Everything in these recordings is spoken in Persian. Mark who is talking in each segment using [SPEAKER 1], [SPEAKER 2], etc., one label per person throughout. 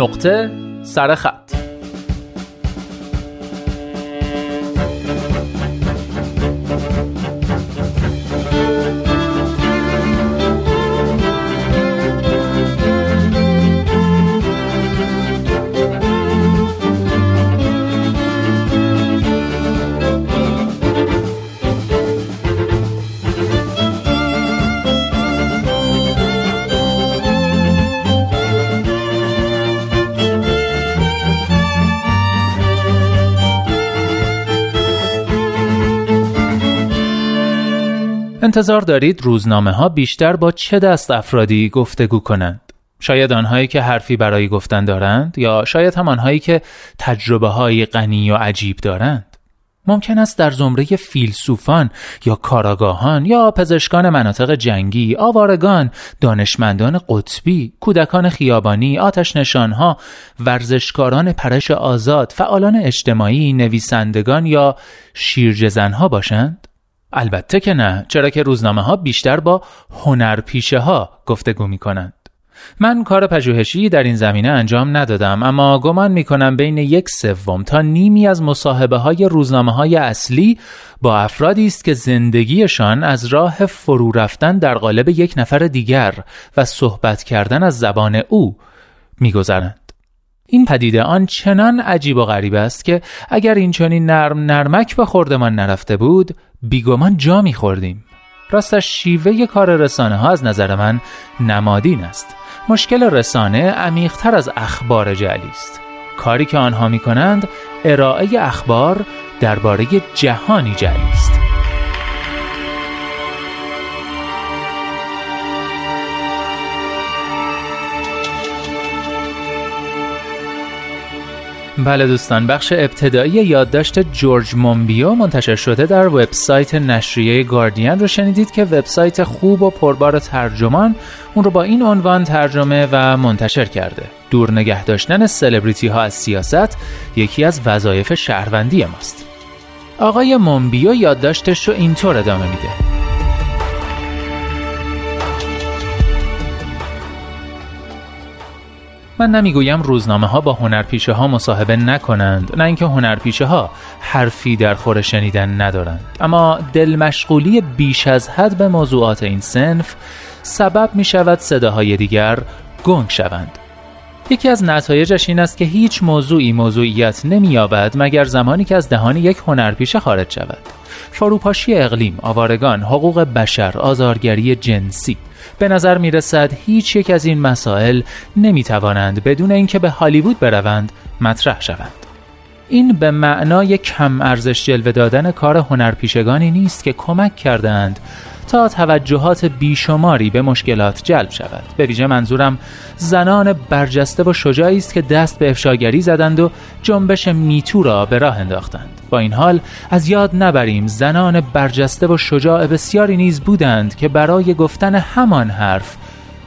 [SPEAKER 1] نقطه سرخط انتظار دارید روزنامه ها بیشتر با چه دست افرادی گفتگو کنند؟ شاید آنهایی که حرفی برای گفتن دارند یا شاید هم آنهایی که تجربه های غنی و عجیب دارند. ممکن است در زمره فیلسوفان یا کاراگاهان یا پزشکان مناطق جنگی، آوارگان، دانشمندان قطبی، کودکان خیابانی، آتش نشانها، ورزشکاران پرش آزاد، فعالان اجتماعی، نویسندگان یا شیرجزنها باشند؟ البته که نه چرا که روزنامه ها بیشتر با هنرپیشه ها گفتگو می کنند. من کار پژوهشی در این زمینه انجام ندادم اما گمان می کنم بین یک سوم تا نیمی از مصاحبه های روزنامه های اصلی با افرادی است که زندگیشان از راه فرو رفتن در قالب یک نفر دیگر و صحبت کردن از زبان او میگذرند. این پدیده آن چنان عجیب و غریب است که اگر این چنین نرم نرمک به خوردمان نرفته بود بیگمان جا میخوردیم. راستش شیوه کار رسانه ها از نظر من نمادین است. مشکل رسانه عمیقتر از اخبار جعلی است. کاری که آنها می کنند ارائه اخبار درباره جهانی جعلی است. بله دوستان بخش ابتدایی یادداشت جورج مومبیو منتشر شده در وبسایت نشریه گاردین رو شنیدید که وبسایت خوب و پربار ترجمان اون رو با این عنوان ترجمه و منتشر کرده. دور نگه داشتن سلبریتی ها از سیاست یکی از وظایف شهروندی ماست. آقای مومبیو یادداشتش رو اینطور ادامه میده. من نمی‌گویم روزنامه ها با هنرپیشه ها مصاحبه نکنند نه اینکه هنرپیشه ها حرفی در خور شنیدن ندارند. اما دل مشغولی بیش از حد به موضوعات این سنف سبب می شود صداهای دیگر گنگ شوند. یکی از نتایجش این است که هیچ موضوعی موضوعیت نمییابد مگر زمانی که از دهان یک هنرپیشه خارج شود فروپاشی اقلیم، آوارگان، حقوق بشر، آزارگری جنسی به نظر می رسد هیچ یک از این مسائل نمی توانند بدون اینکه به هالیوود بروند مطرح شوند. این به معنای کم ارزش جلوه دادن کار هنرپیشگانی نیست که کمک کردند تا توجهات بیشماری به مشکلات جلب شود. به ویژه منظورم زنان برجسته و شجاعی است که دست به افشاگری زدند و جنبش میتو را به راه انداختند. با این حال از یاد نبریم زنان برجسته و شجاع بسیاری نیز بودند که برای گفتن همان حرف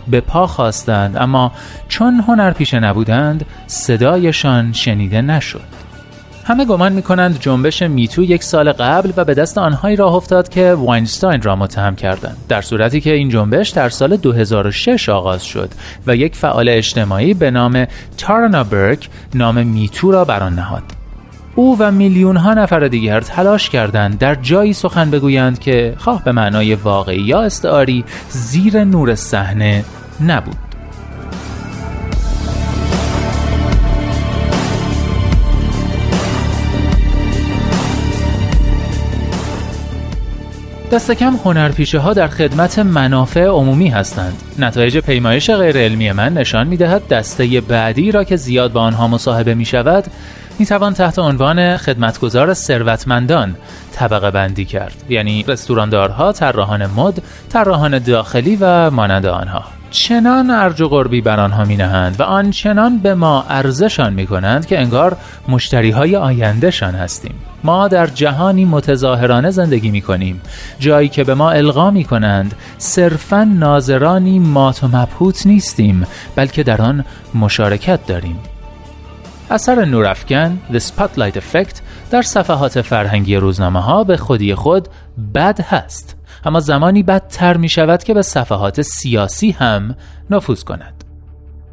[SPEAKER 1] به پا خواستند اما چون هنرپیشه نبودند صدایشان شنیده نشد. همه گمان می‌کنند جنبش میتو یک سال قبل و به دست آنهایی راه افتاد که واینستاین را متهم کردند. در صورتی که این جنبش در سال 2006 آغاز شد و یک فعال اجتماعی به نام تارنا برک نام میتو را بر آن نهاد. او و میلیون ها نفر دیگر تلاش کردند در جایی سخن بگویند که خواه به معنای واقعی یا استعاری زیر نور صحنه نبود. دست کم هنرپیشه ها در خدمت منافع عمومی هستند. نتایج پیمایش غیر علمی من نشان می دهد دسته بعدی را که زیاد با آنها مصاحبه می شود می توان تحت عنوان خدمتگزار ثروتمندان طبقه بندی کرد. یعنی رستوراندارها، طراحان مد، طراحان داخلی و مانند آنها. چنان ارج و قربی بر آنها می نهند و آنچنان به ما ارزشان می کنند که انگار مشتری های آیندهشان هستیم. ما در جهانی متظاهرانه زندگی می کنیم جایی که به ما القا می کنند صرفا ناظرانی مات و مبهوت نیستیم بلکه در آن مشارکت داریم. اثر نورافکن The Spotlight Effect در صفحات فرهنگی روزنامه ها به خودی خود بد هست اما زمانی بدتر می شود که به صفحات سیاسی هم نفوذ کند.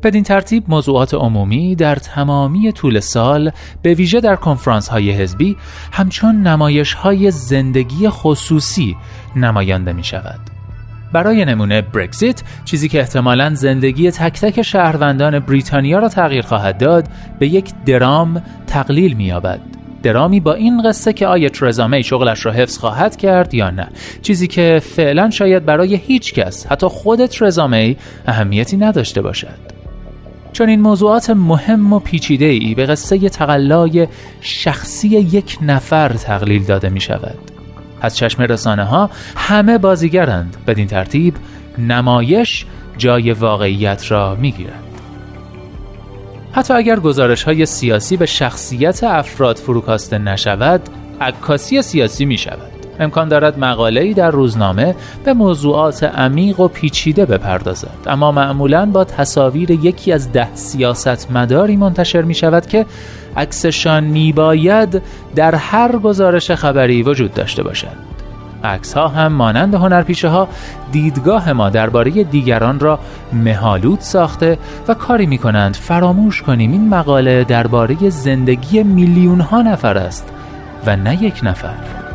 [SPEAKER 1] بدین ترتیب موضوعات عمومی در تمامی طول سال به ویژه در کنفرانس های حزبی همچون نمایش های زندگی خصوصی نمایانده می شود. برای نمونه برگزیت چیزی که احتمالا زندگی تک تک شهروندان بریتانیا را تغییر خواهد داد به یک درام تقلیل می‌یابد. درامی با این قصه که آیا ترزا شغلش را حفظ خواهد کرد یا نه. چیزی که فعلا شاید برای هیچ کس حتی خود ترزا اهمیتی نداشته باشد. چون این موضوعات مهم و پیچیده ای به قصه تقلای شخصی یک نفر تقلیل داده می شود از چشم رسانه ها همه بازیگرند بدین ترتیب نمایش جای واقعیت را می گیرد. حتی اگر گزارش های سیاسی به شخصیت افراد فروکاسته نشود عکاسی سیاسی می شود امکان دارد مقاله‌ای در روزنامه به موضوعات عمیق و پیچیده بپردازد. اما معمولا با تصاویر یکی از ده سیاستمداری منتشر می شود که عکسشان میباید در هر گزارش خبری وجود داشته باشد. عکس ها هم مانند هنرپیشه ها دیدگاه ما درباره دیگران را مهالود ساخته و کاری می کنند فراموش کنیم. این مقاله درباره زندگی میلیون ها نفر است و نه یک نفر.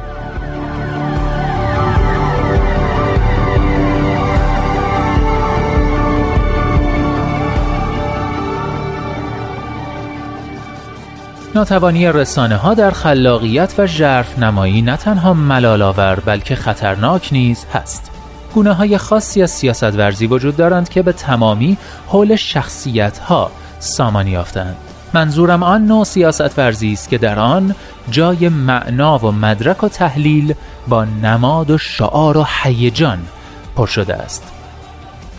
[SPEAKER 1] ناتوانی رسانه ها در خلاقیت و ژرف نمایی نه تنها ملال بلکه خطرناک نیز هست. گونه های خاصی از سیاست ورزی وجود دارند که به تمامی حول شخصیت ها سامانی یافتند. منظورم آن نوع سیاست ورزی است که در آن جای معنا و مدرک و تحلیل با نماد و شعار و هیجان پر شده است.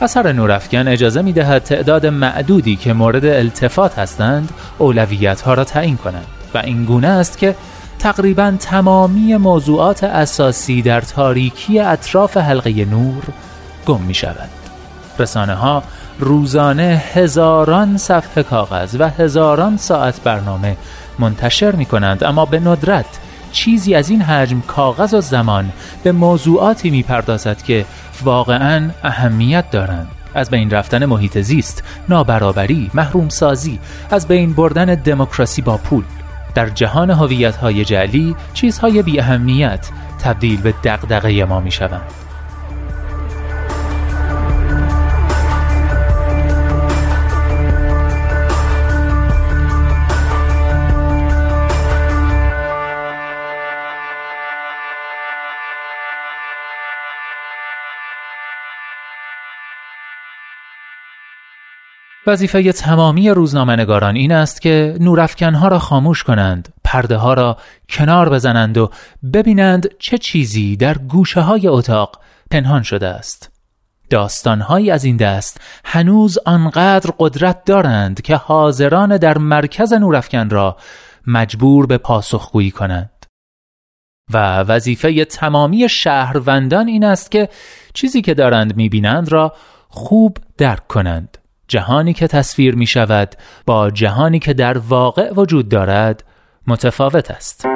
[SPEAKER 1] اثر نورافکن اجازه می دهد تعداد معدودی که مورد التفات هستند اولویت ها را تعیین کنند و این گونه است که تقریبا تمامی موضوعات اساسی در تاریکی اطراف حلقه نور گم می شود. رسانه ها روزانه هزاران صفحه کاغذ و هزاران ساعت برنامه منتشر می کنند اما به ندرت چیزی از این حجم کاغذ و زمان به موضوعاتی می پردازد که واقعا اهمیت دارند. از بین رفتن محیط زیست، نابرابری، محروم سازی، از بین بردن دموکراسی با پول. در جهان هویت‌های جعلی چیزهای بی اهمیت تبدیل به دغدغه ما می وظیفه تمامی روزنامه‌نگاران این است که نورافکنها را خاموش کنند، پرده ها را کنار بزنند و ببینند چه چیزی در گوشه های اتاق پنهان شده است. داستانهایی از این دست هنوز آنقدر قدرت دارند که حاضران در مرکز نورافکن را مجبور به پاسخگویی کنند. و وظیفه تمامی شهروندان این است که چیزی که دارند می‌بینند را خوب درک کنند. جهانی که تصویر می شود با جهانی که در واقع وجود دارد متفاوت است.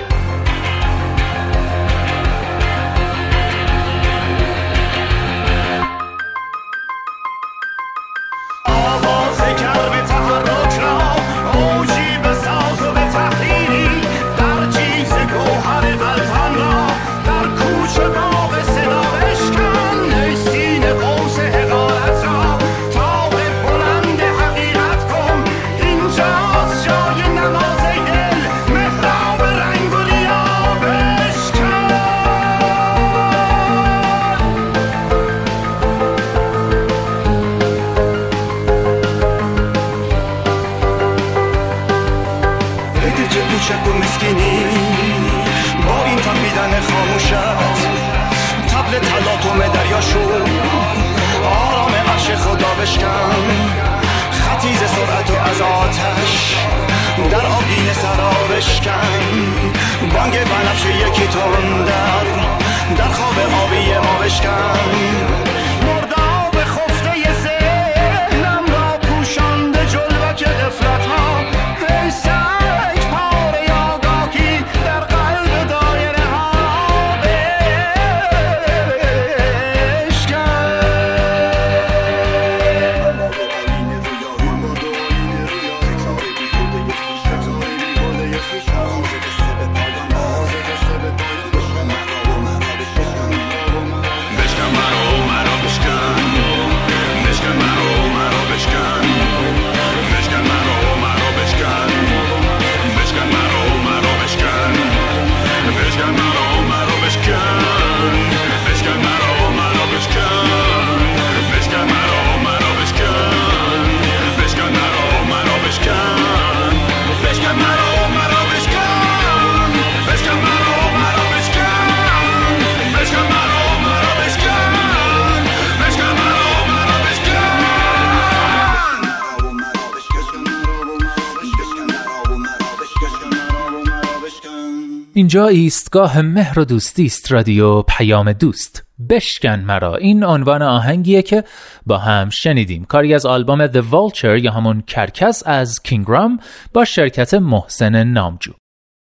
[SPEAKER 2] سرعت و از آتش. در آبین سرا بشکن بانگ بنفش یکی تندر. در خواب آبی ما بشکن
[SPEAKER 1] اینجا ایستگاه مهر و دوستی است رادیو پیام دوست. بشکن مرا. این عنوان آهنگیه که با هم شنیدیم. کاری از آلبوم The Vulture یا همون کرکس از کینگرام با شرکت محسن نامجو.